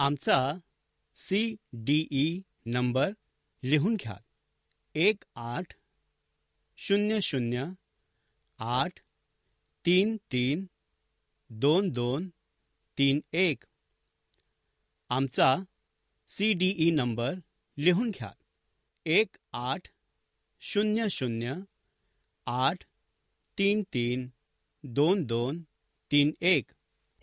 आमचा C D E number लिहून घ्या. एक आठ शून्य शून्य आठ तीन तीन दोन दोन तीन एक. आमचा सी डी ई नंबर लिहून घ्या. एक आठ शून्य शून्य आठ तीन तीन दोन दोन तीन एक.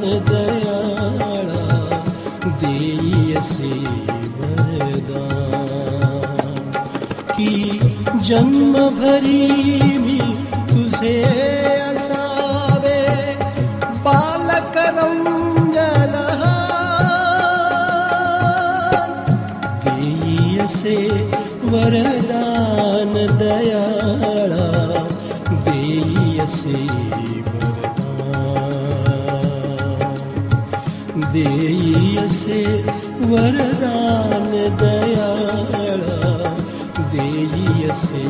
वरदान दयाळा देईयसे वरदान की जन्मभरी मी तुझे असावे बालकरंजन देईयसे वरदान दयाळा देईयसे देयसे वरदान दयाळा देयसे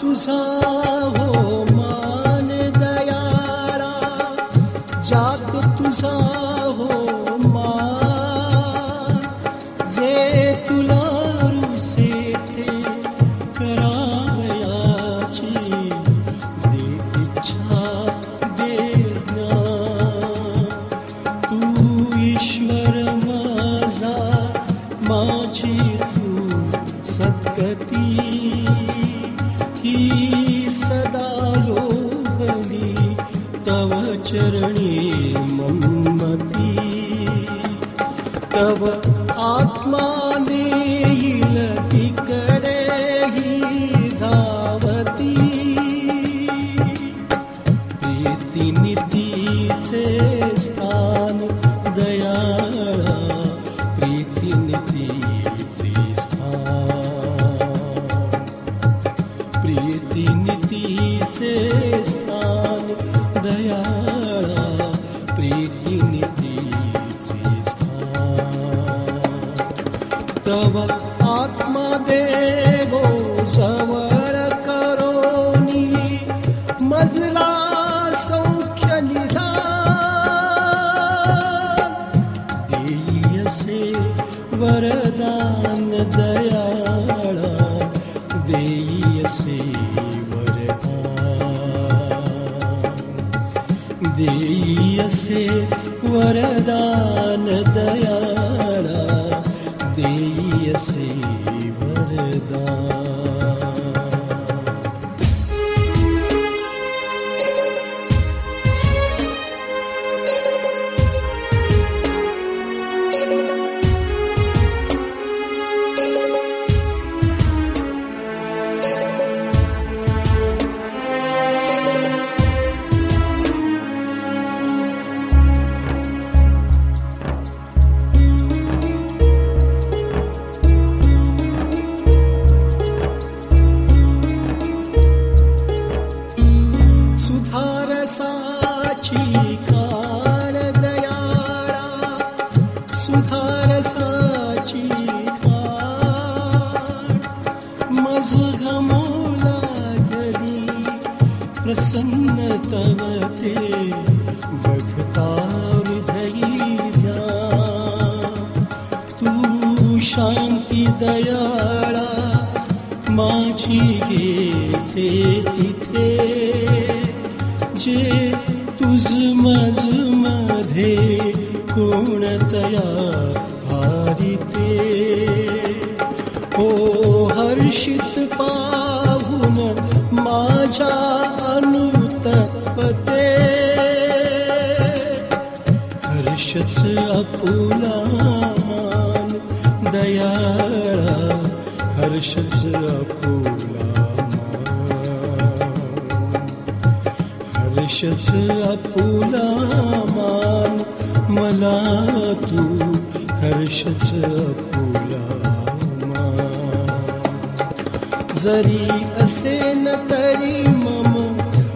तुझा तव आत्मा वरदान देईयसे वरदान दयाळा देईयसे सन्नतवती हर्षच मान दयाळा हर्षच अपुला हर्षच अपुला मान मला तू हर्षच अपुला मान जरी असे न तरी मम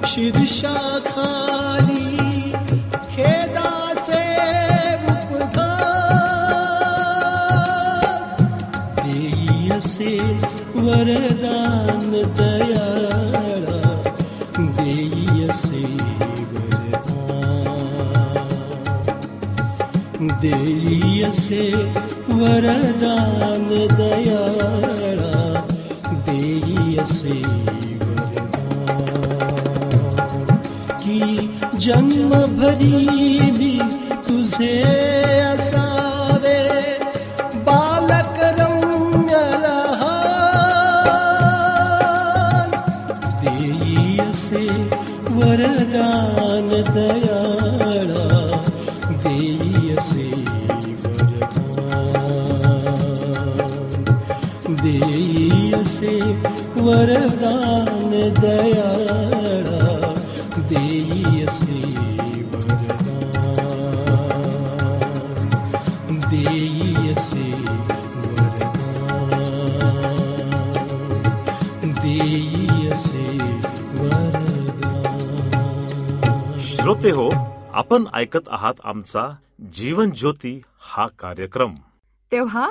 शीर्षा वरदान दयाळा देई असे वरदान. देई असे वरदान दयाळा देई असे वरदान. की जन्मभरी मी तुझे वरदान दयाळा देयसे वरदान. देयसे वरदान वरद श्रोते हो आपण ऐकत आहात आमचा जीवन ज्योती हा कार्यक्रम. तेव्हा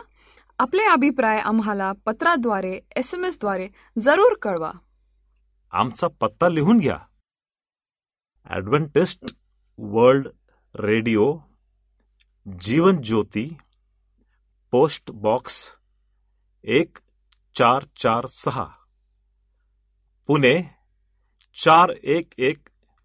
आपले अभिप्राय आम्हाला पत्राद्वारे एस एम एसद्वारे जरूर कळवा. आमचा पत्ता लिहून घ्या. Adventist World Radio Jeevan Jyoti post box एक चार चार सहा. पुणे चार एक एक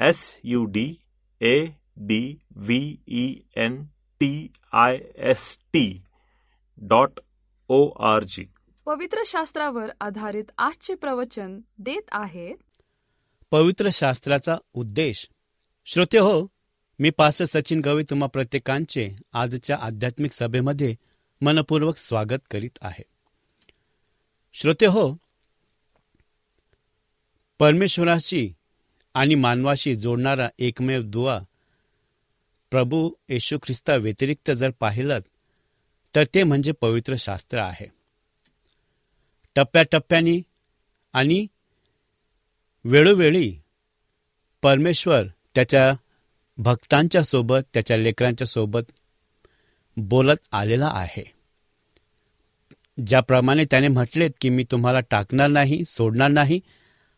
S U D A D V E N T I S T dot O R G पवित्र शास्त्रावर आधारित आजचे प्रवचन देत आहेत. पवित्र शास्त्राचा उद्देश. श्रोते हो मी पास्टर सचिन गवई तुम्हा प्रत्येकांचे आजच्या आध्यात्मिक सभेमध्ये मनपूर्वक स्वागत करीत आहे. श्रोते हो परमेश्वराशी आणि मानवाशी जोडणारा एकमेव दुवा. प्रभू येशू ख्रिस्ता व्यतिरिक्त जर पाहिलं तर ते म्हणजे पवित्र शास्त्र आहे. टप्प्याटप्प्याने आणि वेळोवेळी परमेश्वर त्याच्या भक्तांच्या सोबत त्याच्या लेकरांच्या सोबत बोलत आलेला आहे. ज्याप्रमाणे त्याने म्हटलेत की मी तुम्हाला टाकणार नाही सोडणार नाही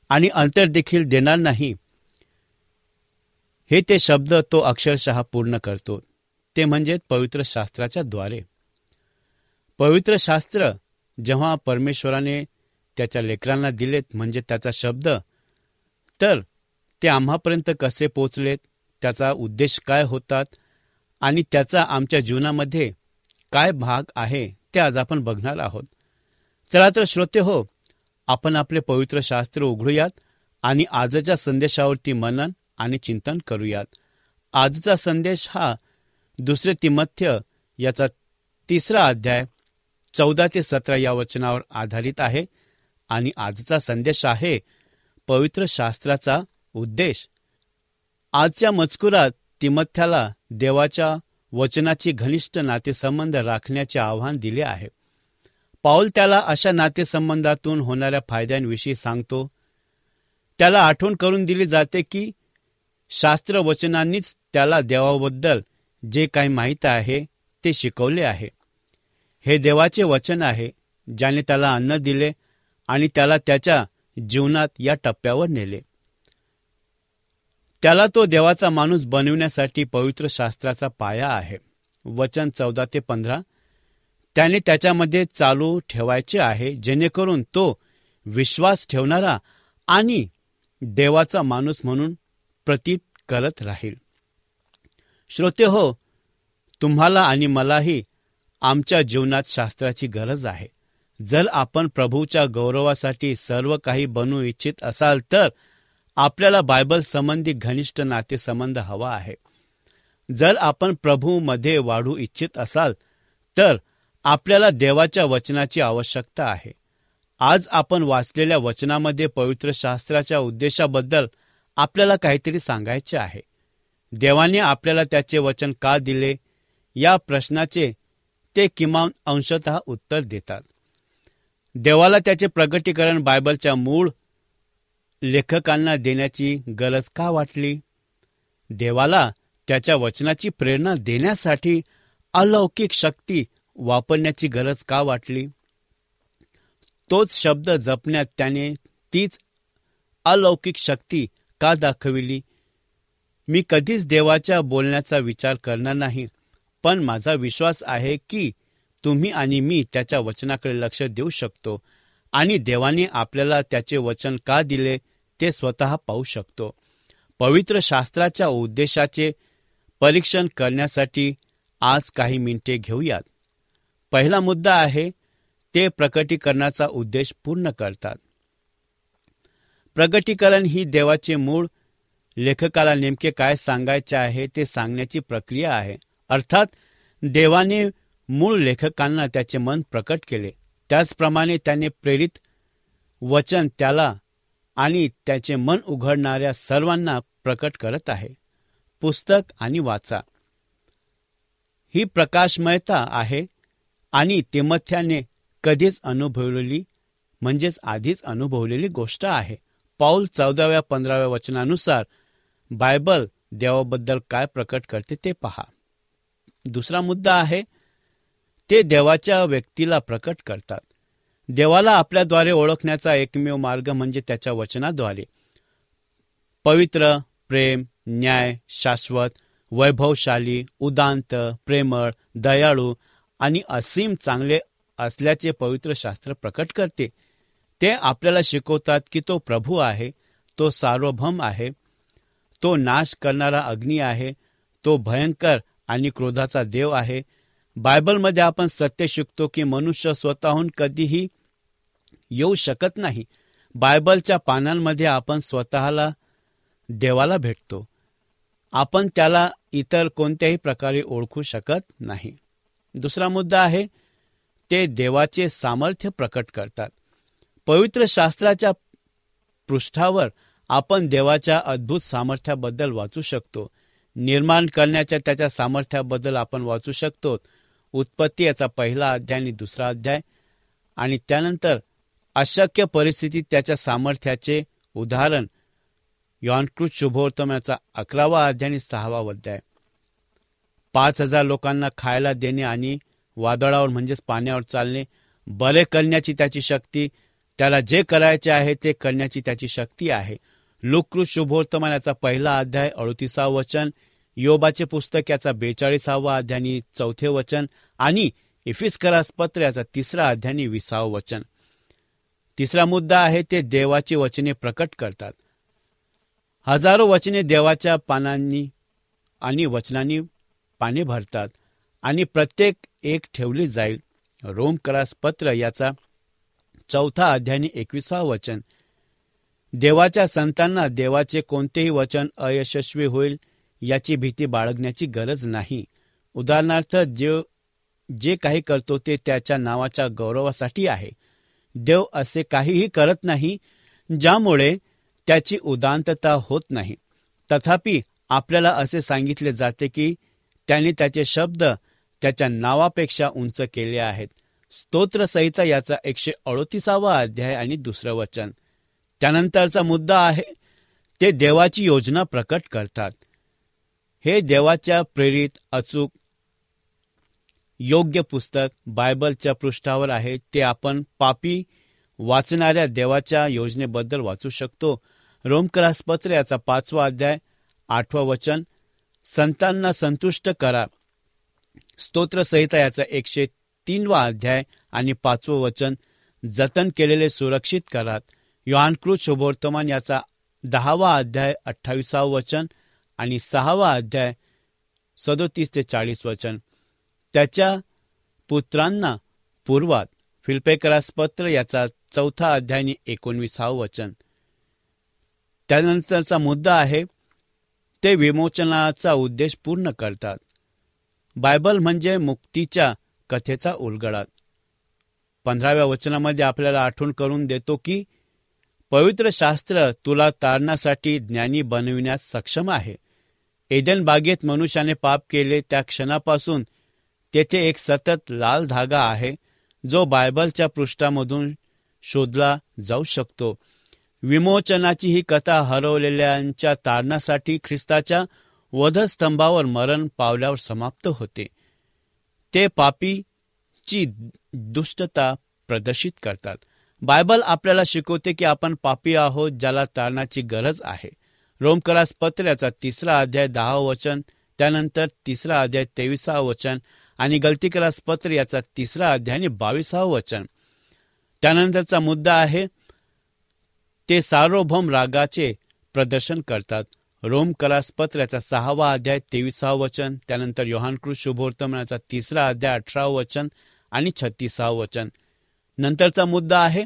आणि अंतर देखील देणार नाही हे ते शब्द तो अक्षरशः पूर्ण करतो. ते म्हणजे पवित्र शास्त्राच्या द्वारे. पवित्र शास्त्र जेव्हा परमेश्वराने त्याच्या लेकरांना दिलेत म्हणजे त्याचा शब्द तर ते आम्हापर्यंत कसे पोचलेत त्याचा उद्देश काय होतात आणि त्याचा आमच्या जीवनामध्ये काय भाग आहे ते आज आपण बघणार आहोत. चला तर श्रोते हो आपण आपले पवित्र शास्त्र उघडूयात आणि आजच्या संदेशावरती मनन आणि चिंतन करूयात. आजचा संदेश हा दुसरे तिमथ्य याचा तिसरा अध्याय चौदा ते सतरा या वचनावर आधारित आहे आणि आजचा संदेश आहे पवित्र शास्त्राचा उद्देश. आजच्या मजकुरात तिमथ्याला देवाच्या वचनाची घनिष्ठ नातेसंबंध राखण्याचे आव्हान दिले आहे. पाऊल त्याला अशा नातेसंबंधातून होणाऱ्या फायद्यांविषयी सांगतो. त्याला आठवण करून दिली जाते की शास्त्र वचनांनीच त्याला देवाबद्दल जे काही माहीत आहे ते शिकवले आहे. हे देवाचे वचन आहे ज्याने त्याला अन्न दिले आणि त्याला त्याच्या जीवनात या टप्प्यावर नेले. त्याला तो देवाचा माणूस बनविण्यासाठी पवित्र शास्त्राचा पाया आहे. वचन चौदा ते पंधरा. त्याने त्याच्यामध्ये चालू ठेवायचे आहे जेणेकरून तो विश्वास ठेवणारा आणि देवाचा माणूस म्हणून प्रतीत करत राहील. श्रोते हो तुम्हाला आणि मलाही आमच्या जीवनात शास्त्राची गरज आहे. जर आपण प्रभूच्या गौरवासाठी सर्व काही बनवू इच्छित असाल तर आपल्याला बायबल संबंधी घनिष्ठ नातेसंबंध हवा आहे. जर आपण प्रभूमध्ये वाढू इच्छित असाल तर आपल्याला देवाच्या वचनाची आवश्यकता आहे. आज आपण वाचलेल्या वचनामध्ये पवित्र शास्त्राच्या उद्देशाबद्दल आपल्याला काहीतरी सांगायचे आहे. देवाने आपल्याला त्याचे वचन का दिले? या प्रश्नाचे ते किमान अंशत उत्तर देतात. देवाला त्याचे प्रगटीकरण बायबलच्या मूळ लेखकांना देण्याची गरज का वाटली? देवाला त्याच्या वचनाची प्रेरणा देण्यासाठी अलौकिक शक्ती वापरण्याची गरज का वाटली? तोच शब्द जपण्यात त्याने तीच अलौकिक शक्ती का दाखविली? मी कधीच देवाच्या बोलण्याचा विचार करणार नाही पण माझा विश्वास आहे की तुम्ही आणि मी त्याच्या वचनाकडे लक्ष देऊ शकतो आणि देवाने आपल्याला त्याचे वचन का दिले ते स्वतः पाहू शकतो. पवित्र शास्त्राच्या उद्देशाचे परीक्षण करण्यासाठी आज काही मिनिटे घेऊयात. पहिला मुद्दा आहे ते प्रकटीकरणाचा उद्देश पूर्ण करतात. प्रगटीकरण ही देवाचे मूळ लेखकाला नेमके काय सांगायचे आहे ते सांगण्याची प्रक्रिया आहे. अर्थात देवाने मूळ लेखकांना त्याचे मन प्रकट केले. त्याचप्रमाणे त्याने प्रेरित वचन त्याला आणि त्याचे मन उघडणाऱ्या सर्वांना प्रकट करत आहे. पुस्तक आणि वाचा. ही प्रकाशमयता आहे आणि तिमथ्याने कधीच अनुभवलेली म्हणजेच आधीच अनुभवलेली गोष्ट आहे. पाऊल चौदाव्या पंधराव्या वचनानुसार बायबल देवाबद्दल काय प्रकट करते ते पहा. दुसरा मुद्दा आहे ते देवाच्या व्यक्तीला प्रकट करतात. देवाला आपल्याद्वारे ओळखण्याचा एकमेव मार्ग म्हणजे त्याच्या वचनाद्वारे. पवित्र प्रेम न्याय शाश्वत वैभवशाली उदांत प्रेमळ दयाळू आणि असीम चांगले असल्याचे पवित्र शास्त्र प्रकट करते. ते आपल्याला शिकवतात की तो प्रभू आहे तो सार्वभौम आहे तो नाश करणारा अग्नी आहे तो भयंकर आणि क्रोधाचा देव आहे. बायबलमध्ये आपण सत्य शिकतो की मनुष्य स्वतःहून कधीही येऊ शकत नाही. बायबलच्या पानांमध्ये आपण स्वतःला देवाला भेटतो. आपण त्याला इतर कोणत्याही प्रकारे ओळखू शकत नाही. दुसरा मुद्दा आहे ते देवाचे सामर्थ्य प्रकट करतात. पवित्र शास्त्राच्या पृष्ठावर आपण देवाच्या अद्भुत सामर्थ्याबद्दल वाचू शकतो. निर्माण करण्याच्या त्याच्या सामर्थ्याबद्दल आपण वाचू शकतो. उत्पत्ती याचा पहिला अध्याय आणि दुसरा अध्याय. आणि त्यानंतर अशक्य परिस्थितीत त्याच्या सामर्थ्याचे उदाहरण यॉनकृत शुभोत्तमाचा अकरावा अध्याय आणि सहावा अध्याय. पाच हजार लोकांना खायला देणे आणि वादळावर म्हणजेच पाण्यावर चालणे बरे करण्याची त्याची शक्ती त्याला जे करायचे आहे ते करण्याची त्याची शक्ती आहे. लोककृत शुभोर्तमान याचा पहिला अध्याय अडुतीसा वचन योबाचे पुस्तक याचा बेचाळीसावा अध्यायनी चौथे वचन आणि इफिस्करास पत्र याचा तिसरा अध्याय विसावं वचन. तिसरा मुद्दा आहे ते देवाची वचने प्रकट करतात. हजारो वचने देवाच्या पानांनी आणि वचनांनी पाने भरतात आणि प्रत्येक एक ठेवली जाईल. रोम करास पत्र याचा चौथा अध्यायनी एकविसावं वचन. देवाच्या संतांना देवाचे कोणतेही वचन अयशस्वी होईल याची भीती बाळगण्याची गरज नाही. उदाहरणार्थ जे जे काही करतो ते त्याच्या नावाच्या गौरवासाठी आहे. देव असे काहीही करत नाही ज्यामुळे त्याची उदांतता होत नाही. तथापि आपल्याला असे सांगितले जाते की त्याने त्याचे शब्द त्याच्या नावापेक्षा उंच केले आहेत. स्तोत्रसहिता याचा एकशे अडोतीसावा अध्याय आणि दुसरं वचन. त्यानंतरचा मुद्दा आहे ते देवाची योजना प्रकट करतात. हे देवाच्या प्रेरित अचूक योग्य पुस्तक बायबलच्या पृष्ठावर आहे ते आपण पापी वाचणाऱ्या देवाच्या योजनेबद्दल वाचू शकतो. रोमकरासपत्र याचा पाचवा अध्याय आठवा वचन संतांना संतुष्ट करा. स्तोत्रसहिता याचा एकशे तीनवा अध्याय आणि पाचवं वचन जतन केलेले सुरक्षित करात. योहानकृत शुभवर्तमान याचा दहावा अध्याय अठ्ठावीसावं वचन आणि सहावा अध्याय सदोतीस ते चाळीस वचन. त्याच्या पुत्रांना पूर्वात फिल्पेकरास पत्र याचा चौथा अध्याय एकोणवीसावं वचन. त्यानंतरचा मुद्दा आहे ते विमोचनाचा उद्देश पूर्ण करतात. बायबल म्हणजे मुक्तीच्या कथेचा उलगडा. पंधराव्या वचनामध्ये आपल्याला आठवण करून देतो की पवित्र शास्त्र तुला तारणासाठी ज्ञानी बनविण्यास सक्षम आहे. एदन बागेत मनुष्याने पाप केले त्या क्षणापासून तेथे एक सतत लाल धागा आहे जो बायबलच्या पृष्ठामधून शोधला जाऊ शकतो. विमोचनाची ही कथा हरवलेल्यांच्या तारणासाठी ख्रिस्ताच्या वधस्तंभावर मरण पावल्यावर समाप्त होते. ते पापीची दुष्टता प्रदर्शित करतात. बायबल आपल्याला शिकवते की आपण पापी आहोत ज्याला तारणाची गरज आहे. रोमकरास पत्र्याचा तिसरा अध्याय दहा वचन त्यानंतर तिसरा अध्याय तेविसा वचन आणि गलतीकरास पत्र याचा तिसरा अध्याय आणि बावीसावं वचन. त्यानंतरचा मुद्दा आहे ते सार्वभौम रागाचे प्रदर्शन करतात. रोम कलास याचा सहावा अध्याय तेविसावं वचन त्यानंतर योहानकृत शुभोर्तमनाचा तिसरा अध्याय अठरावं वचन आणि छत्तीसावं वचन. नंतरचा मुद्दा आहे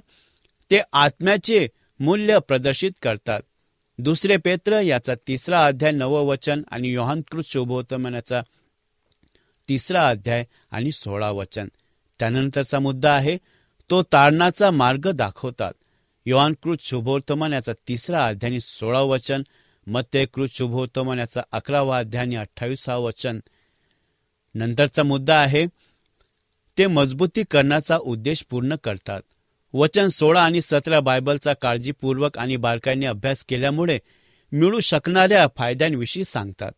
ते आत्म्याचे मूल्य प्रदर्शित करतात. दुसरे पेत्र याचा तिसरा अध्याय नवं वचन आणि योहानकृत शुभोत्तमनाचा तिसरा अध्याय आणि सोळा वचन. त्यानंतरचा मुद्दा आहे तो तारणाचा मार्ग दाखवतात. योहानकृत शुभोर्तमान याचा तिसरा अध्याय आणि सोळा वचन मत्यकृत शुभोत्तमन याचा अकरावा अध्याय आणि अठ्ठावीसावा वचन. नंतरचा मुद्दा आहे ते मजबूतीकरणाचा उद्देश पूर्ण करतात. वचन सोळा आणि सतरा बायबलचा काळजीपूर्वक आणि बारकाईने अभ्यास केल्यामुळे मिळू शकणाऱ्या फायद्यांविषयी सांगतात.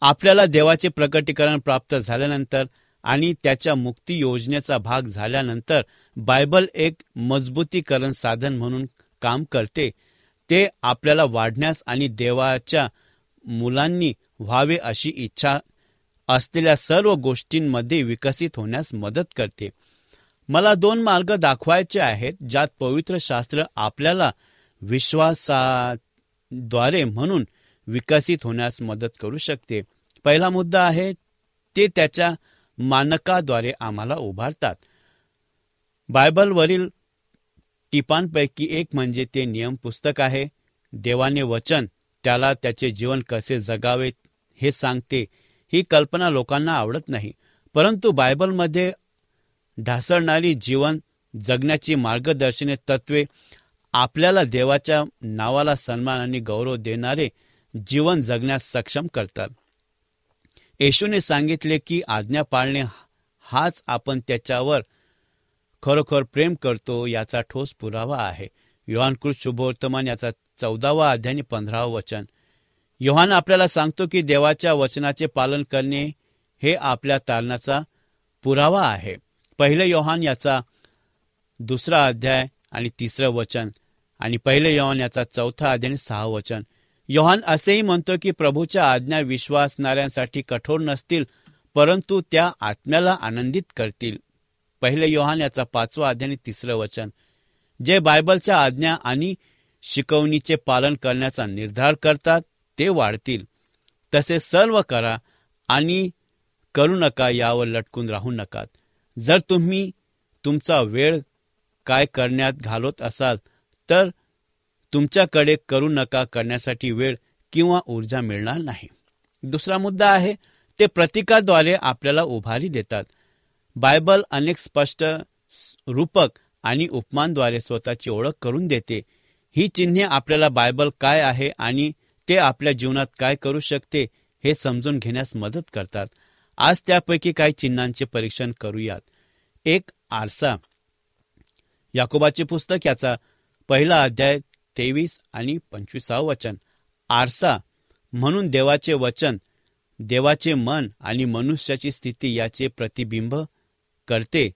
आपल्याला देवाचे प्रकटीकरण प्राप्त झाल्यानंतर आणि त्याच्या मुक्ती योजनेचा भाग झाल्यानंतर बायबल एक मजबूतीकरण साधन म्हणून काम करते. ते आपल्याला वाढण्यास आणि देवाच्या मुलांनी व्हावे अशी इच्छा असलेल्या सर्व गोष्टींमध्ये विकसित होण्यास मदत करते. मला दोन मार्ग दाखवायचे आहेत ज्यात पवित्र शास्त्र आपल्याला विश्वासाद्वारे म्हणून विकसित होण्यास मदत करू शकते. पहिला मुद्दा आहे ते त्याच्या मानकाद्वारे आम्हाला उभारतात. बायबलवरील टिपांपैकी एक म्हणजे ते नियम पुस्तक आहे. देवाने वचन त्याला त्याचे जीवन कसे जगावे हे सांगते. ही कल्पना लोकांना आवडत नाही. परंतु बायबलमध्ये ढासळणारी जीवन जगण्याची मार्गदर्शने तत्वे आपल्याला देवाच्या नावाला सन्मान आणि गौरव देणारे जीवन जगण्यास सक्षम करतात. येशूने सांगितले की आज्ञा पाळणे हाच आपण त्याच्यावर खरोखर प्रेम करतो याचा ठोस पुरावा आहे. युहानकृत शुभवर्तमान याचा चौदावा अध्याय पंधरावं वचन. योहान आपल्याला सांगतो की देवाच्या वचनाचे पालन करणे हे आपल्या तारणाचा पुरावा आहे. पहिले योहान याचा दुसरा अध्याय आणि तिसरं वचन आणि पहिले योहान याचा चौथा अध्याय आणि सहा वचन. योहान असेही म्हणतो की प्रभूच्या आज्ञा विश्वासणाऱ्यांसाठी कठोर नसतील परंतु त्या आत्म्याला आनंदित करतील. पहिले योहान याचा पाचवा अध्याय आणि तिसरं वचन. जे बायबलच्या आज्ञा आणि शिकवणीचे पालन करण्याचा निर्धार करतात ते वाढतील. तसे सर्व करा आणि करू नका यावर लटकून राहू नका जर तुम्ही तुमचा वेळ काय करण्यात घालवत असाल तर तुमच्याकडे करू नका करण्यासाठी वेळ किंवा ऊर्जा मिळणार नाही. दुसरा मुद्दा आहे ते प्रतीकाद्वारे आपल्याला उभारी देतात. बायबल अनेक स्पष्ट रूपक आणि उपमानद्वारे स्वतःची ओळख करून देते. ही चिन्हे आपल्याला बायबल काय आहे आणि ते आपल्या जीवनात काय करू शकते हे समजून घेण्यास मदत करतात. आज त्यापैकी काही चिन्हांचे परीक्षण करूयात. एक आरसा. याकोबाचे पुस्तक याचा पहिला अध्याय तेवीस आणि पंचवीसावं वचन. आरसा म्हणून देवाचे वचन देवाचे मन आणि मनुष्याची स्थिती याचे प्रतिबिंब करते.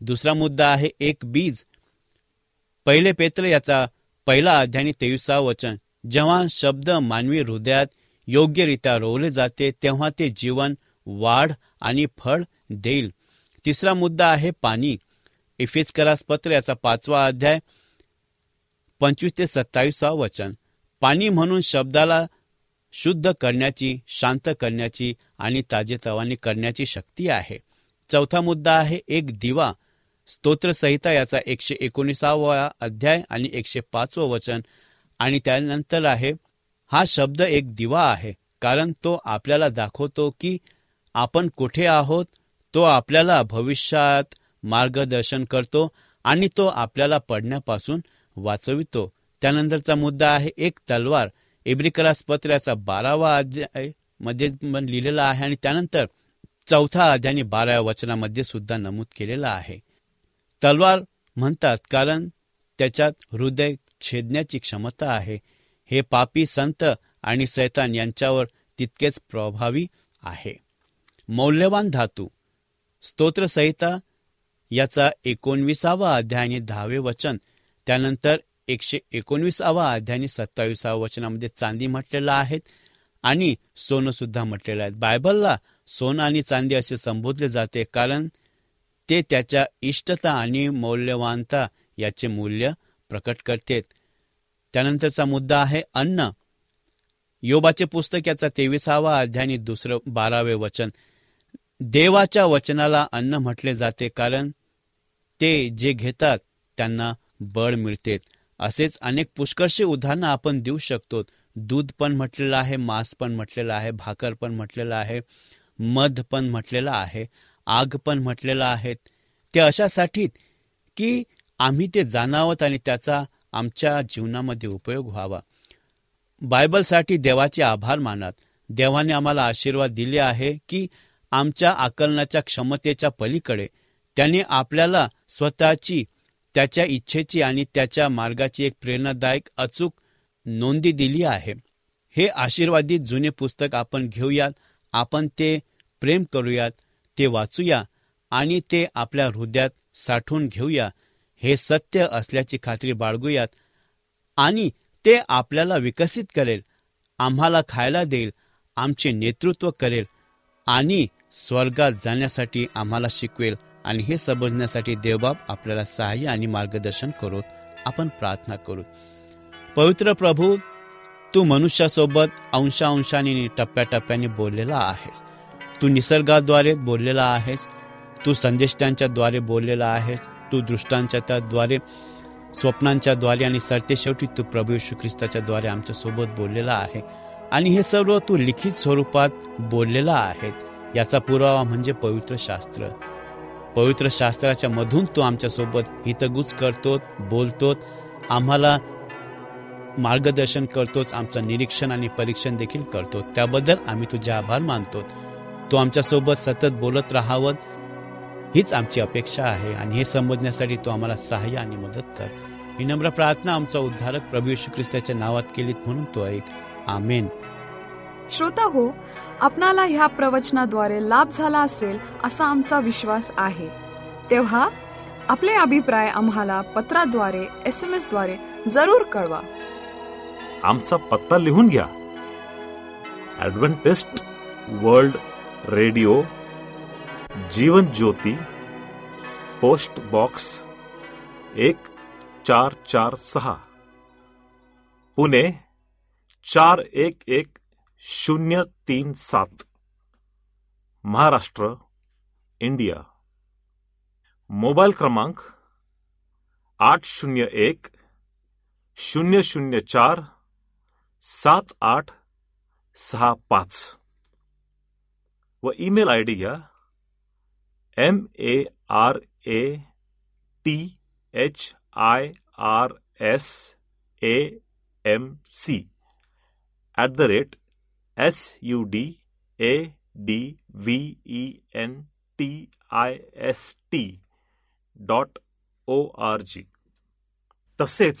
दुसरा मुद्दा आहे एक बीज. पहिले पेत्र याचा पहिला अध्याय तेविसावं वचन. जेव्हा शब्द मानवी हृदयात योग्यरित्या रोवले जाते तेव्हा ते जीवन वाढ आणि फळ देईल. तिसरा मुद्दा आहे पाणी. इफिस्करास पत्र याचा पाचवा अध्याय पंचवीस ते सत्तावीसा वचन. पाणी म्हणून शब्दाला शुद्ध करण्याची शांत करण्याची आणि ताजेतवानी करण्याची शक्ती आहे. चौथा मुद्दा आहे एक दिवा. स्तोत्रसहिता याचा एकशे एकोणीसावा अध्याय आणि एकशे पाचवं वचन. आणि त्यानंतर आहे हा शब्द एक दिवा आहे कारण तो आपल्याला दाखवतो की आपण कुठे आहोत तो आपल्याला भविष्यात मार्गदर्शन करतो आणि तो आपल्याला पडण्यापासून वाचवितो. त्यानंतरचा मुद्दा आहे एक तलवार. इब्रिकरास पत्र्याचा बारावा अध्यायमध्ये लिहिलेला आहे आणि त्यानंतर चौथा अध्याय बाराव्या वचनामध्ये सुद्धा नमूद केलेला आहे. तलवार म्हणतात कारण त्याच्यात हृदय छेदण्याची क्षमता आहे. हे पापी संत आणि सैतान यांच्यावर तितकेच प्रभावी आहे. मौल्यवान धातू. स्तोत्रसहिता याचा एकोणवीसावा अध्याय आणि दहावे वचन त्यानंतर एकशे एकोणवीसावा अध्याय आणि वचनामध्ये चांदी म्हटलेलं आहेत आणि सोनं सुद्धा म्हटलेलं आहे. बायबलला सोनं आणि चांदी असे संबोधले जाते. कारण ते त्याच्या इष्टता आणि मौल्यवानता याचे मूल्य प्रकट करते त्यानंतरचा मुद्दा आहे अन्न. योबाचे पुस्तक याचा तेविसावा अध्याय दुसरं बारावे वचन. देवाच्या वचनाला अन्न म्हटले जाते कारण ते जे घेतात त्यांना बळ मिळते असेच अनेक पुष्कळशी उदाहरणं आपण देऊ शकतो दूध पण म्हटलेलं आहे मांस पण म्हटलेलं आहे भाकर पण म्हटलेलं आहे. मध पण म्हटलेलं आहे आग पण म्हटलेलं आहे. ते अशासाठी की आम्ही ते जाणावत आणि त्याचा आमच्या जीवनामध्ये उपयोग व्हावा. बायबलसाठी देवाचे आभार मानत देवाने आम्हाला आशीर्वाद दिले आहे की आमच्या आकलनाच्या क्षमतेच्या पलीकडे त्याने आपल्याला स्वतःची त्याच्या इच्छेची आणि त्याच्या मार्गाची एक प्रेरणादायक अचूक नोंदी दिली आहे. हे आशीर्वादित जुने पुस्तक आपण घेऊयात. आपण ते प्रेम करूयात ते वाचूया आणि ते आपल्या हृदयात साठवून घेऊया. हे सत्य असल्याची खात्री बाळगूयात आणि ते आपल्याला विकसित करेल आम्हाला खायला देईल आमचे नेतृत्व करेल आणि स्वर्गात जाण्यासाठी आम्हाला शिकवेल आणि हे समजण्यासाठी देवबाब आपल्याला सहाय्य आणि मार्गदर्शन करू आपण प्रार्थना करू पवित्र प्रभू तू मनुष्यासोबत अंशांशाने टप्प्याटप्प्याने बोललेला आहेस. तू निसर्गाद्वारे बोललेला आहेस. तू संदेष्टांच्याद्वारे बोललेला आहेस. तू दृष्टांच्या त्याद्वारे स्वप्नांच्याद्वारे आणि सरते शेवटी तू प्रभू येशू ख्रिस्ताच्याद्वारे आमच्यासोबत बोललेला आहे. आणि हे सर्व तू लिखित स्वरूपात बोललेला आहे. याचा पुरावा म्हणजे पवित्र शास्त्र. पवित्र शास्त्राच्या मधून तू आमच्यासोबत हितगुज करतो बोलतो आम्हाला मार्गदर्शन करतोच आमचं निरीक्षण आणि परीक्षण देखील करतो. त्याबद्दल आम्ही तुझे आभार मानतो. तू आमच्यासोबत सतत बोलत राहावं हीच आमची अपेक्षा आहे आणि हे समजण्यासाठी तू आम्हाला सहाय्य आणि मदत कर. ही नम्र प्रार्थना आमचा उद्धारक प्रभू यशू ख्रिस्ताच्या नावात केलीत म्हणून तो ऐक. आमेन. श्रोता हो आपणाला ह्या प्रवचनाद्वारे लाभ झाला असेल असा आमचा विश्वास आहे. तेव्हा आपले अभिप्राय आम्हाला पत्राद्वारे एस एम एसद्वारे जरूर कळवा. आमचा पत्ता लिहून घ्या. Adventist World Radio Jeevan Jyoti post box एक चार चार सहा. पुणे चार एक एक शून्य तीन सात. महाराष्ट्र इंडिया. मोबाईल क्रमांक आठ शून्य एक शून्य शून्य चार सात आठ सहा पाच। व ईमेल आय डी घ्या M A R A T H I R S A M C at the rate S U D A D V E N T I S T dot O R G. तसेच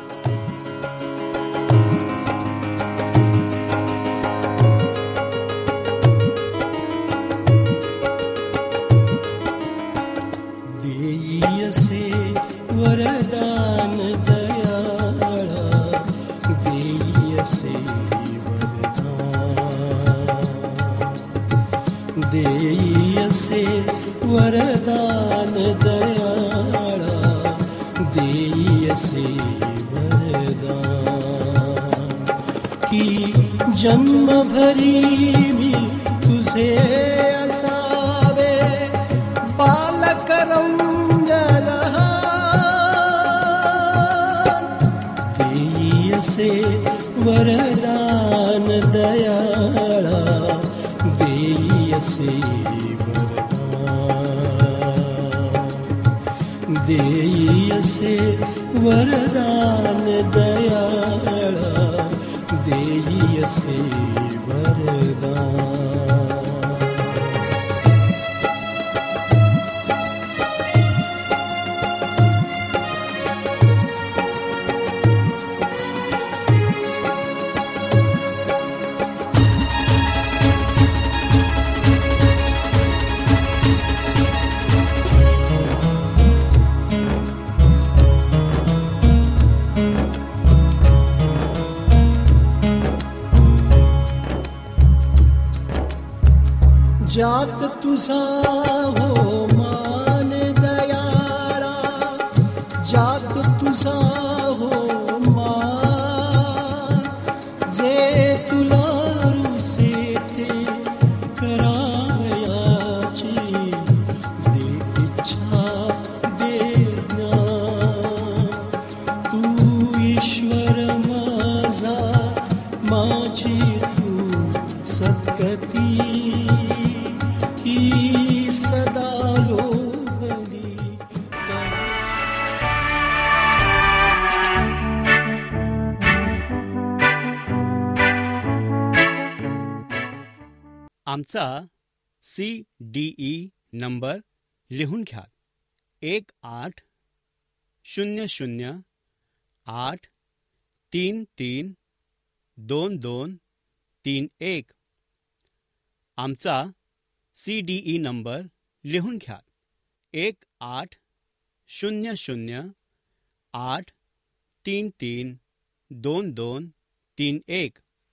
देईयसे वरदान देई असे वरदान दयाळा। देई असे तुमचा C D E number लिहून घ्या. एक आठ शून्य शून्य आठ तीन तीन दोन दोन तीन एक. आमचा सी डी ई नंबर लिहून घ्या. एक आठ शून्य शून्य आठ तीन तीन दोन दोन तीन एक.